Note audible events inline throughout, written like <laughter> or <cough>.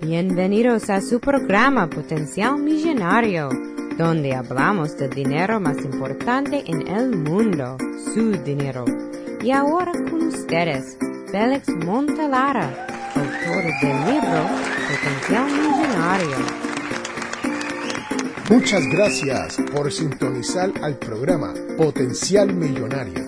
Bienvenidos a su programa Potencial Millonario, donde hablamos del dinero más importante en el mundo, su dinero. Y ahora con ustedes, Félix Montelara, autor del libro Potencial Millonario. Muchas gracias por sintonizar al programa Potencial Millonario.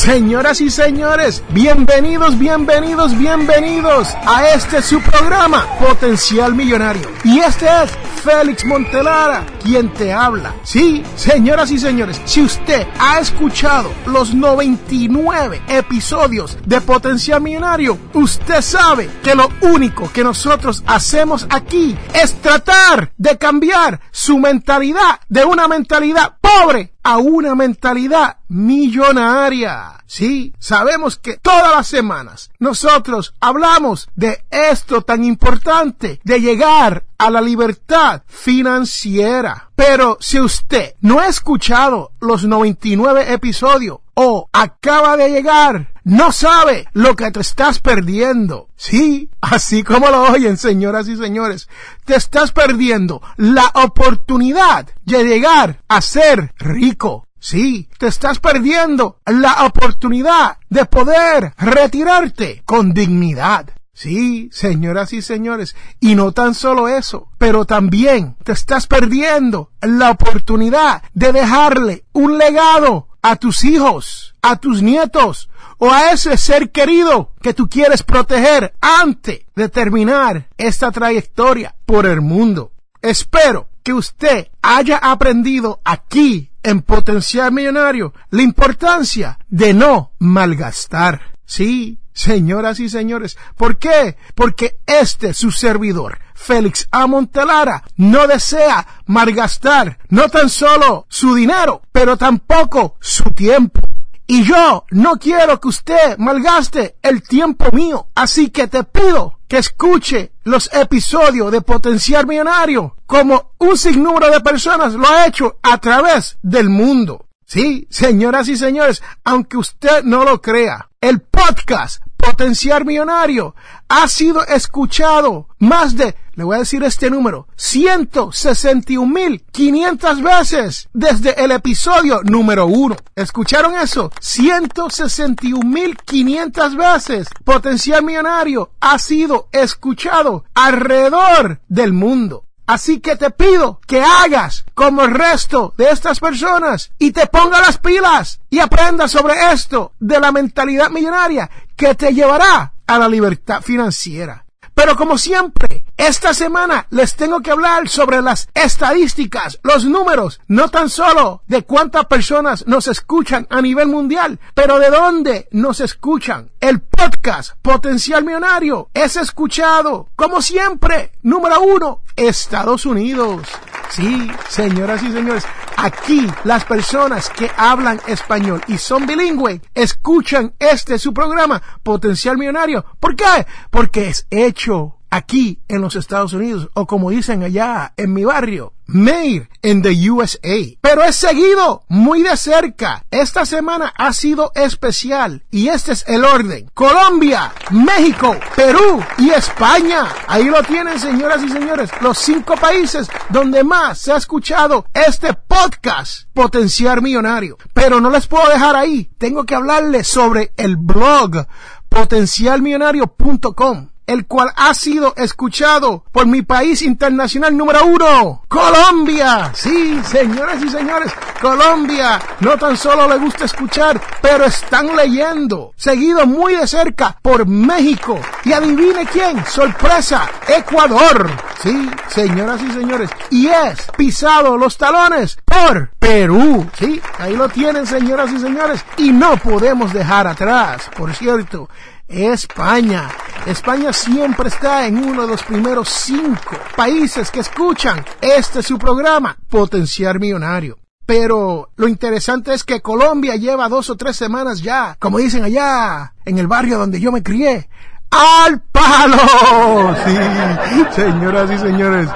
Señoras y señores, bienvenidos, bienvenidos, bienvenidos a este su programa Potencial Millonario. Y este es Félix Montelara quien te habla. Sí, señoras y señores, si usted ha escuchado los 99 episodios de Potencial Millonario, usted sabe que lo único que nosotros hacemos aquí es tratar de cambiar su mentalidad de una mentalidad pobre a una mentalidad millonaria. Sí, sabemos que todas las semanas nosotros hablamos de esto tan importante, de llegar a la libertad financiera. Pero si usted no ha escuchado los 99 episodios o acaba de llegar, no sabe lo que te estás perdiendo. Sí, así como lo oyen, señoras y señores, te estás perdiendo la oportunidad de llegar a ser rico. Sí, te estás perdiendo la oportunidad de poder retirarte con dignidad. Sí, señoras y señores, y no tan solo eso, pero también te estás perdiendo la oportunidad de dejarle un legado a tus hijos, a tus nietos o a ese ser querido que tú quieres proteger antes de terminar esta trayectoria por el mundo. Espero que usted haya aprendido aquí en Potencial Millonario la importancia de no malgastar. Sí, Señoras y señores, ¿por qué? Porque este su servidor, Félix A. Montelara, no desea malgastar no tan solo su dinero, pero tampoco su tiempo. Y yo no quiero que usted malgaste el tiempo mío. Así que te pido que escuche los episodios de Potencial Millonario como un sinnúmero de personas lo ha hecho a través del mundo. Sí, señoras y señores, aunque usted no lo crea, el podcast Potenciar Millonario ha sido escuchado más de, le voy a decir este número, 161.500 veces desde el episodio número uno. ¿Escucharon eso? 161.500 veces. Potencial Millonario ha sido escuchado alrededor del mundo. Así que te pido que hagas como el resto de estas personas y te ponga las pilas y aprenda sobre esto de la mentalidad millonaria que te llevará a la libertad financiera. Pero como siempre, esta semana les tengo que hablar sobre las estadísticas, los números, no tan solo de cuántas personas nos escuchan a nivel mundial, pero de dónde nos escuchan. El podcast Potencial Millonario es escuchado, como siempre, número uno, Estados Unidos. Sí, señoras y señores, aquí las personas que hablan español y son bilingües escuchan este su programa Potencial Millonario. ¿Por qué? Porque es hecho aquí en los Estados Unidos o como dicen allá en mi barrio, made in the USA. Pero es seguido muy de cerca. Esta semana ha sido especial y este es el orden. Colombia, México, Perú y España. Ahí lo tienen, señoras y señores, los cinco países donde más se ha escuchado este podcast Potenciar Millonario. Pero no les puedo dejar ahí. Tengo que hablarles sobre el blog potencialmillonario.com el cual ha sido escuchado por mi país internacional número uno, Colombia. Sí, señoras y señores, Colombia no tan solo le gusta escuchar, pero están leyendo, seguido muy de cerca por México. Y adivine quién, sorpresa, Ecuador. Sí, señoras y señores, y es pisado los talones por Perú. Sí, ahí lo tienen, señoras y señores, y no podemos dejar atrás, por cierto, España. España siempre está en uno de los primeros cinco países que escuchan este su programa, Potenciar Millonario. Pero lo interesante es que Colombia lleva dos o tres semanas ya, como dicen allá, en el barrio donde yo me crié, al palo. <laughs> Sí, señoras y señores,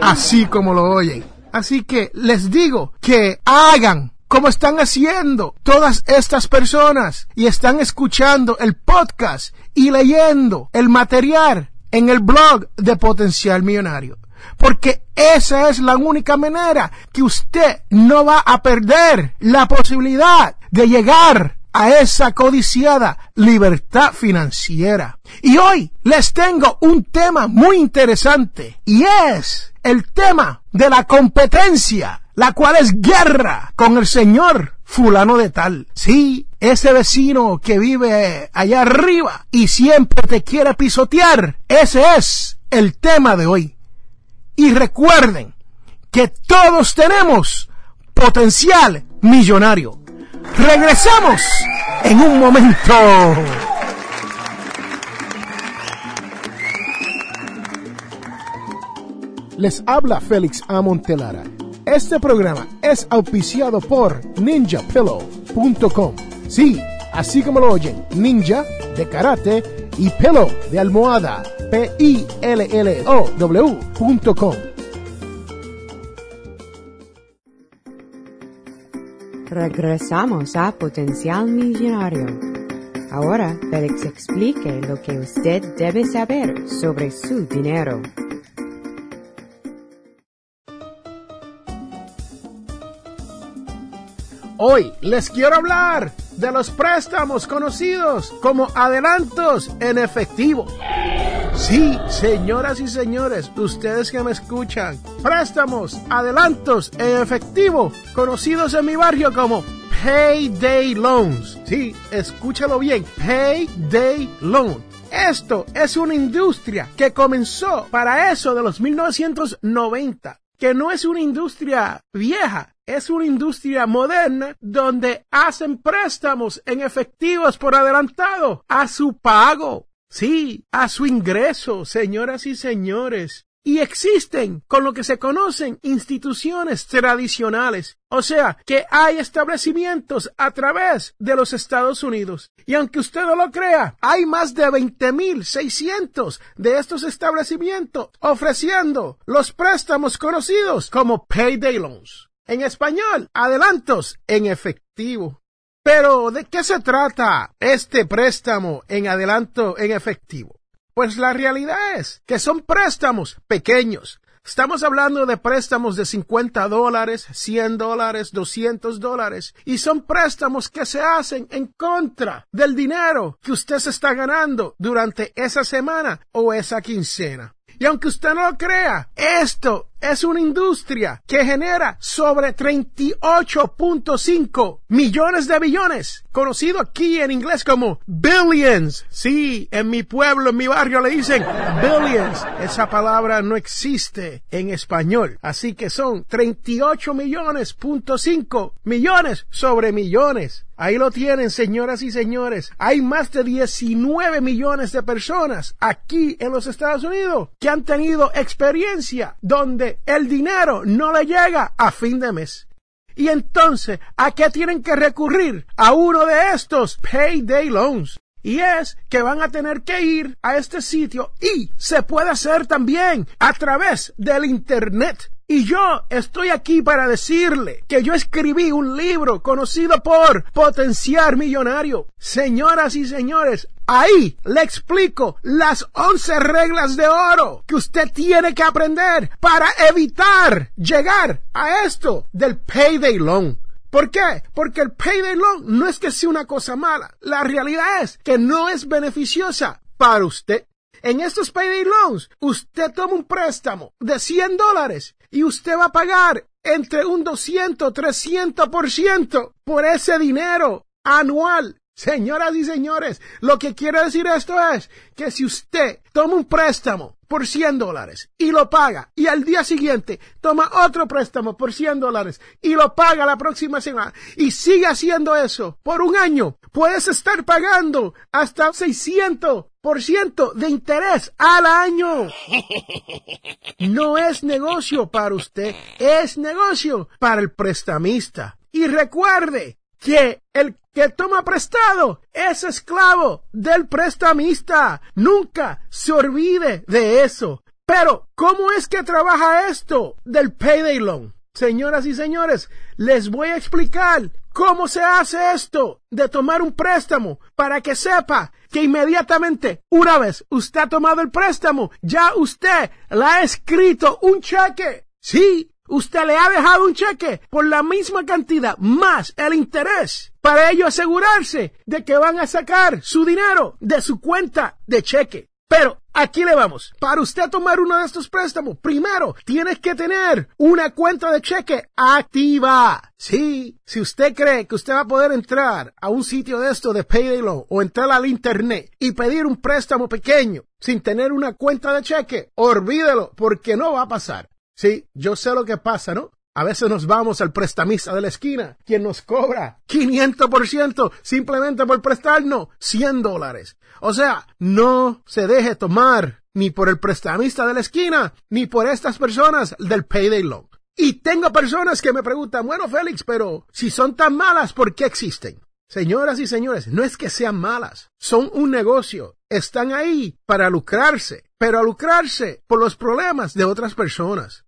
así como lo oyen. Así que les digo que hagan como están haciendo todas estas personas y están escuchando el podcast y leyendo el material en el blog de Potencial Millonario. Porque esa es la única manera que usted no va a perder la posibilidad de llegar a esa codiciada libertad financiera. Y hoy les tengo un tema muy interesante y es el tema de la competencia la cual es guerra con el señor fulano de tal. Sí, ese vecino que vive allá arriba y siempre te quiere pisotear. Ese es el tema de hoy. Y recuerden que todos tenemos potencial millonario. Regresamos en un momento. Les habla Félix Amontelara este programa es auspiciado por ninjapillow.com. Sí, así como lo oyen, ninja de karate y pillow de almohada, p i l l o w.com. Regresamos a Potencial Millonario. Ahora, Félix explique lo que usted debe saber sobre su dinero. Hoy les quiero hablar de los préstamos conocidos como adelantos en efectivo. Sí, señoras y señores, ustedes que me escuchan, préstamos, adelantos en efectivo, conocidos en mi barrio como Payday Loans. Sí, escúchalo bien, Payday Loan. Esto es una industria que comenzó para eso de los 1990 que no es una industria vieja, es una industria moderna donde hacen préstamos en efectivos por adelantado a su pago. Sí, a su ingreso, señoras y señores y existen con lo que se conocen instituciones tradicionales. O sea, que hay establecimientos a través de los Estados Unidos. Y aunque usted no lo crea, hay más de 20.600 de estos establecimientos ofreciendo los préstamos conocidos como payday loans. En español, adelantos en efectivo. Pero, ¿de qué se trata este préstamo en adelanto en efectivo? Pues la realidad es que son préstamos pequeños. Estamos hablando de préstamos de 50 dólares, 100 dólares, 200 dólares. Y son préstamos que se hacen en contra del dinero que usted se está ganando durante esa semana o esa quincena. Y aunque usted no lo crea, esto es una industria que genera sobre 38.5 millones de billones, conocido aquí en inglés como billions. Sí, en mi pueblo, en mi barrio le dicen billions. Esa palabra no existe en español. Así que son 38 millones, punto 5 millones sobre millones. Ahí lo tienen, señoras y señores. Hay más de 19 millones de personas aquí en los Estados Unidos que han tenido experiencia donde el dinero no le llega a fin de mes. Y entonces, ¿a qué tienen que recurrir? A uno de estos payday loans. Y es que van a tener que ir a este sitio y se puede hacer también a través del Internet. Y yo estoy aquí para decirle que yo escribí un libro conocido por Potenciar Millonario. Señoras y señores, ahí le explico las 11 reglas de oro que usted tiene que aprender para evitar llegar a esto del payday loan. ¿Por qué? Porque el payday loan no es que sea una cosa mala. La realidad es que no es beneficiosa para usted. En estos payday loans, usted toma un préstamo de 100 dólares y usted va a pagar entre un 200, 300% por ese dinero anual. Señoras y señores, lo que quiere decir esto es que si usted toma un préstamo por 100 dólares y lo paga y al día siguiente toma otro préstamo por 100 dólares y lo paga la próxima semana y sigue haciendo eso por un año, puedes estar pagando hasta 600% de interés al año. <laughs> No es negocio para usted, es negocio para el prestamista. Y recuerde que el que toma prestado es esclavo del prestamista. Nunca se olvide de eso. Pero, ¿cómo es que trabaja esto del payday loan? Señoras y señores, les voy a explicar cómo se hace esto de tomar un préstamo para que sepa que inmediatamente, una vez usted ha tomado el préstamo, ya usted le ha escrito un cheque. Sí, usted le ha dejado un cheque por la misma cantidad más el interés para ello asegurarse de que van a sacar su dinero de su cuenta de cheque. Pero aquí le vamos. Para usted tomar uno de estos préstamos, primero tienes que tener una cuenta de cheque activa. Sí, si usted cree que usted va a poder entrar a un sitio de esto de Payday Loan o entrar al internet y pedir un préstamo pequeño sin tener una cuenta de cheque, olvídelo porque no va a pasar. Sí, yo sé lo que pasa, ¿no? A veces nos vamos al prestamista de la esquina, quien nos cobra 500% simplemente por prestarnos 100 dólares. O sea, no se deje tomar ni por el prestamista de la esquina, ni por estas personas del payday loan. Y tengo personas que me preguntan, bueno, Félix, pero si son tan malas, ¿por qué existen? Señoras y señores, no es que sean malas, son un negocio, están ahí para lucrarse, pero a lucrarse por los problemas de otras personas.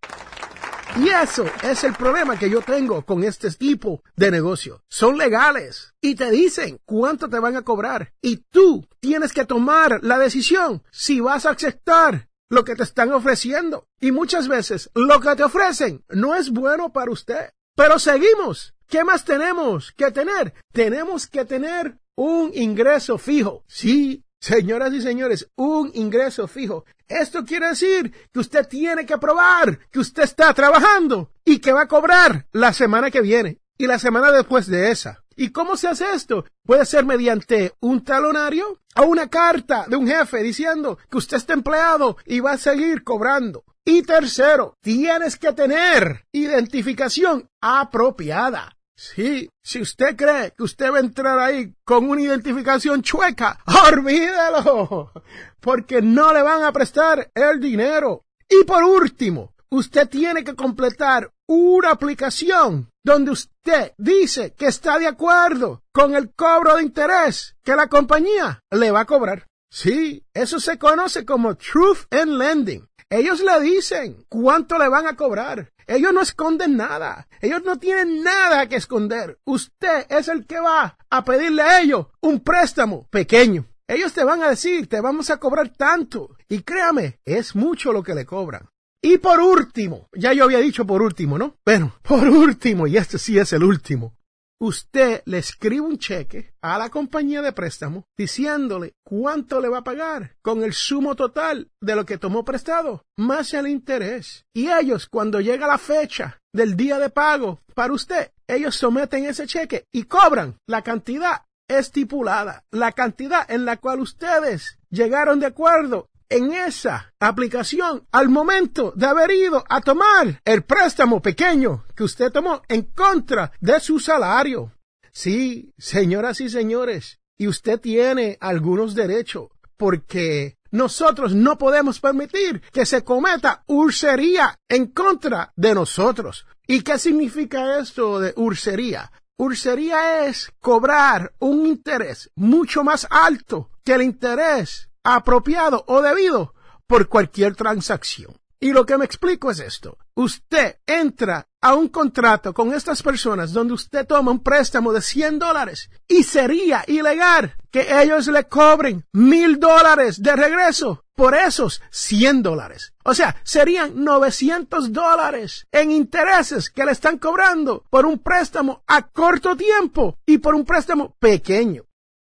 Y eso es el problema que yo tengo con este tipo de negocio. Son legales y te dicen cuánto te van a cobrar. Y tú tienes que tomar la decisión si vas a aceptar lo que te están ofreciendo. Y muchas veces lo que te ofrecen no es bueno para usted. Pero seguimos. ¿Qué más tenemos que tener? Tenemos que tener un ingreso fijo. Sí, Señoras y señores, un ingreso fijo. Esto quiere decir que usted tiene que probar que usted está trabajando y que va a cobrar la semana que viene y la semana después de esa. ¿Y cómo se hace esto? Puede ser mediante un talonario o una carta de un jefe diciendo que usted está empleado y va a seguir cobrando. Y tercero, tienes que tener identificación apropiada. Sí, si usted cree que usted va a entrar ahí con una identificación chueca, <laughs> olvídelo, porque no le van a prestar el dinero. Y por último, usted tiene que completar una aplicación donde usted dice que está de acuerdo con el cobro de interés que la compañía le va a cobrar. Sí, eso se conoce como Truth in Lending. Ellos le dicen cuánto le van a cobrar. Ellos no esconden nada. Ellos no tienen nada que esconder. Usted es el que va a pedirle a ellos un préstamo pequeño. Ellos te van a decir, te vamos a cobrar tanto. Y créame, es mucho lo que le cobran. Y por último, ya yo había dicho por último, ¿no? Bueno, por último, y este sí es el último usted le escribe un cheque a la compañía de préstamo diciéndole cuánto le va a pagar con el sumo total de lo que tomó prestado, más el interés. Y ellos, cuando llega la fecha del día de pago para usted, ellos someten ese cheque y cobran la cantidad estipulada, la cantidad en la cual ustedes llegaron de acuerdo en esa aplicación al momento de haber ido a tomar el préstamo pequeño que usted tomó en contra de su salario. Sí, señoras y señores, y usted tiene algunos derechos porque nosotros no podemos permitir que se cometa ursería en contra de nosotros. ¿Y qué significa esto de ursería? Ursería es cobrar un interés mucho más alto que el interés apropiado o debido por cualquier transacción. Y lo que me explico es esto. Usted entra a un contrato con estas personas donde usted toma un préstamo de 100 dólares y sería ilegal que ellos le cobren mil dólares de regreso por esos 100 dólares. O sea, serían 900 dólares en intereses que le están cobrando por un préstamo a corto tiempo y por un préstamo pequeño.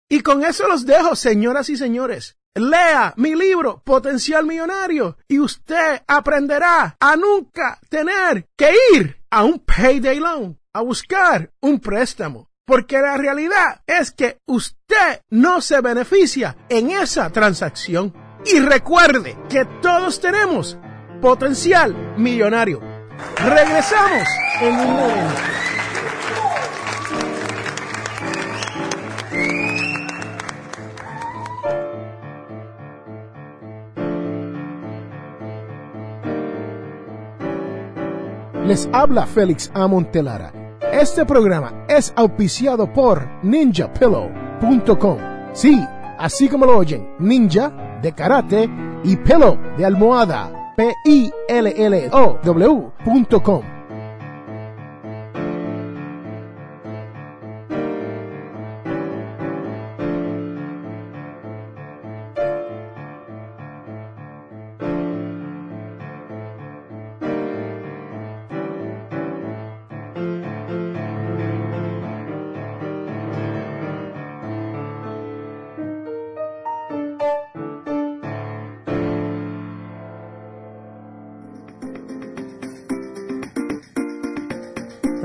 Y con eso los dejo, señoras y señores. Lea mi libro Potencial Millonario y usted aprenderá a nunca tener que ir a un payday loan, a buscar un préstamo. porque la realidad es que usted no se beneficia en esa transacción. Y recuerde que todos tenemos potencial millonario. Regresamos en un momento. Les habla Félix Amontelara. Este programa es auspiciado por ninjapillow.com. Sí, así como lo oyen, ninja de karate y pillow de almohada. P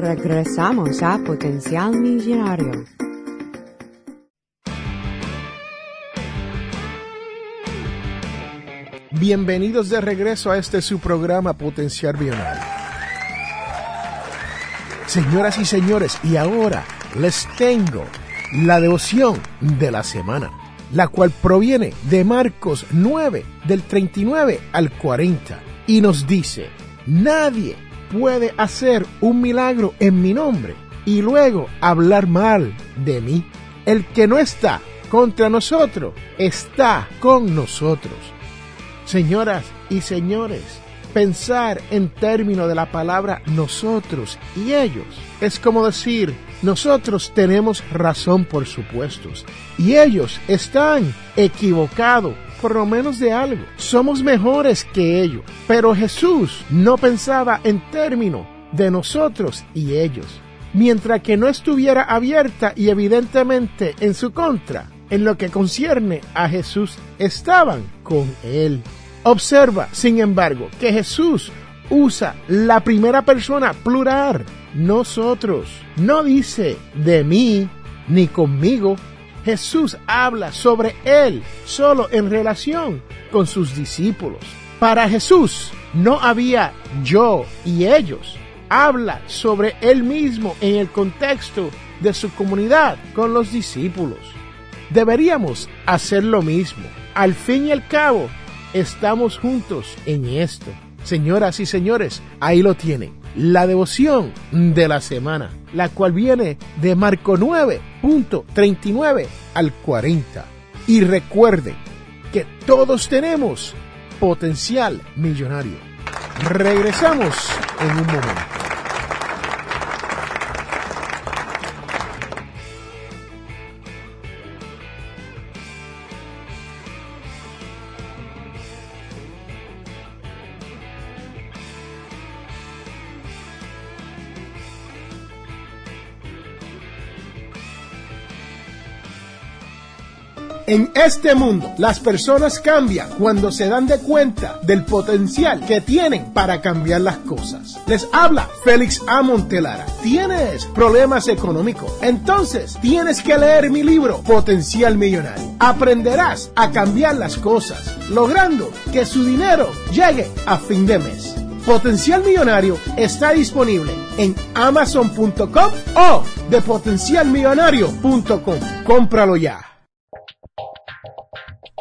Regresamos a Potencial Millonario. Bienvenidos de regreso a este su programa Potencial Millonario. Señoras y señores, y ahora les tengo la devoción de la semana, la cual proviene de Marcos 9, del 39 al 40, y nos dice, nadie puede hacer un milagro en mi nombre y luego hablar mal de mí. El que no está contra nosotros está con nosotros. Señoras y señores, pensar en términos de la palabra nosotros y ellos es como decir, nosotros tenemos razón por supuestos y ellos están equivocados por lo menos de algo. Somos mejores que ellos. Pero Jesús no pensaba en términos de nosotros y ellos. Mientras que no estuviera abierta y evidentemente en su contra, en lo que concierne a Jesús, estaban con él. Observa, sin embargo, que Jesús usa la primera persona plural, nosotros. No dice de mí ni conmigo, Jesús habla sobre él solo en relación con sus discípulos. Para Jesús no había yo y ellos. Habla sobre él mismo en el contexto de su comunidad con los discípulos. Deberíamos hacer lo mismo. Al fin y al cabo, estamos juntos en esto. Señoras y señores, ahí lo tienen. La devoción de la semana, la cual viene de Marco 9.39 al 40. Y recuerde que todos tenemos potencial millonario. Regresamos en un momento. En este mundo, las personas cambian cuando se dan de cuenta del potencial que tienen para cambiar las cosas. Les habla Félix A. Montelara. ¿Tienes problemas económicos? Entonces, tienes que leer mi libro Potencial Millonario. Aprenderás a cambiar las cosas, logrando que su dinero llegue a fin de mes. Potencial Millonario está disponible en amazon.com o de potencialmillonario.com. Cómpralo ya.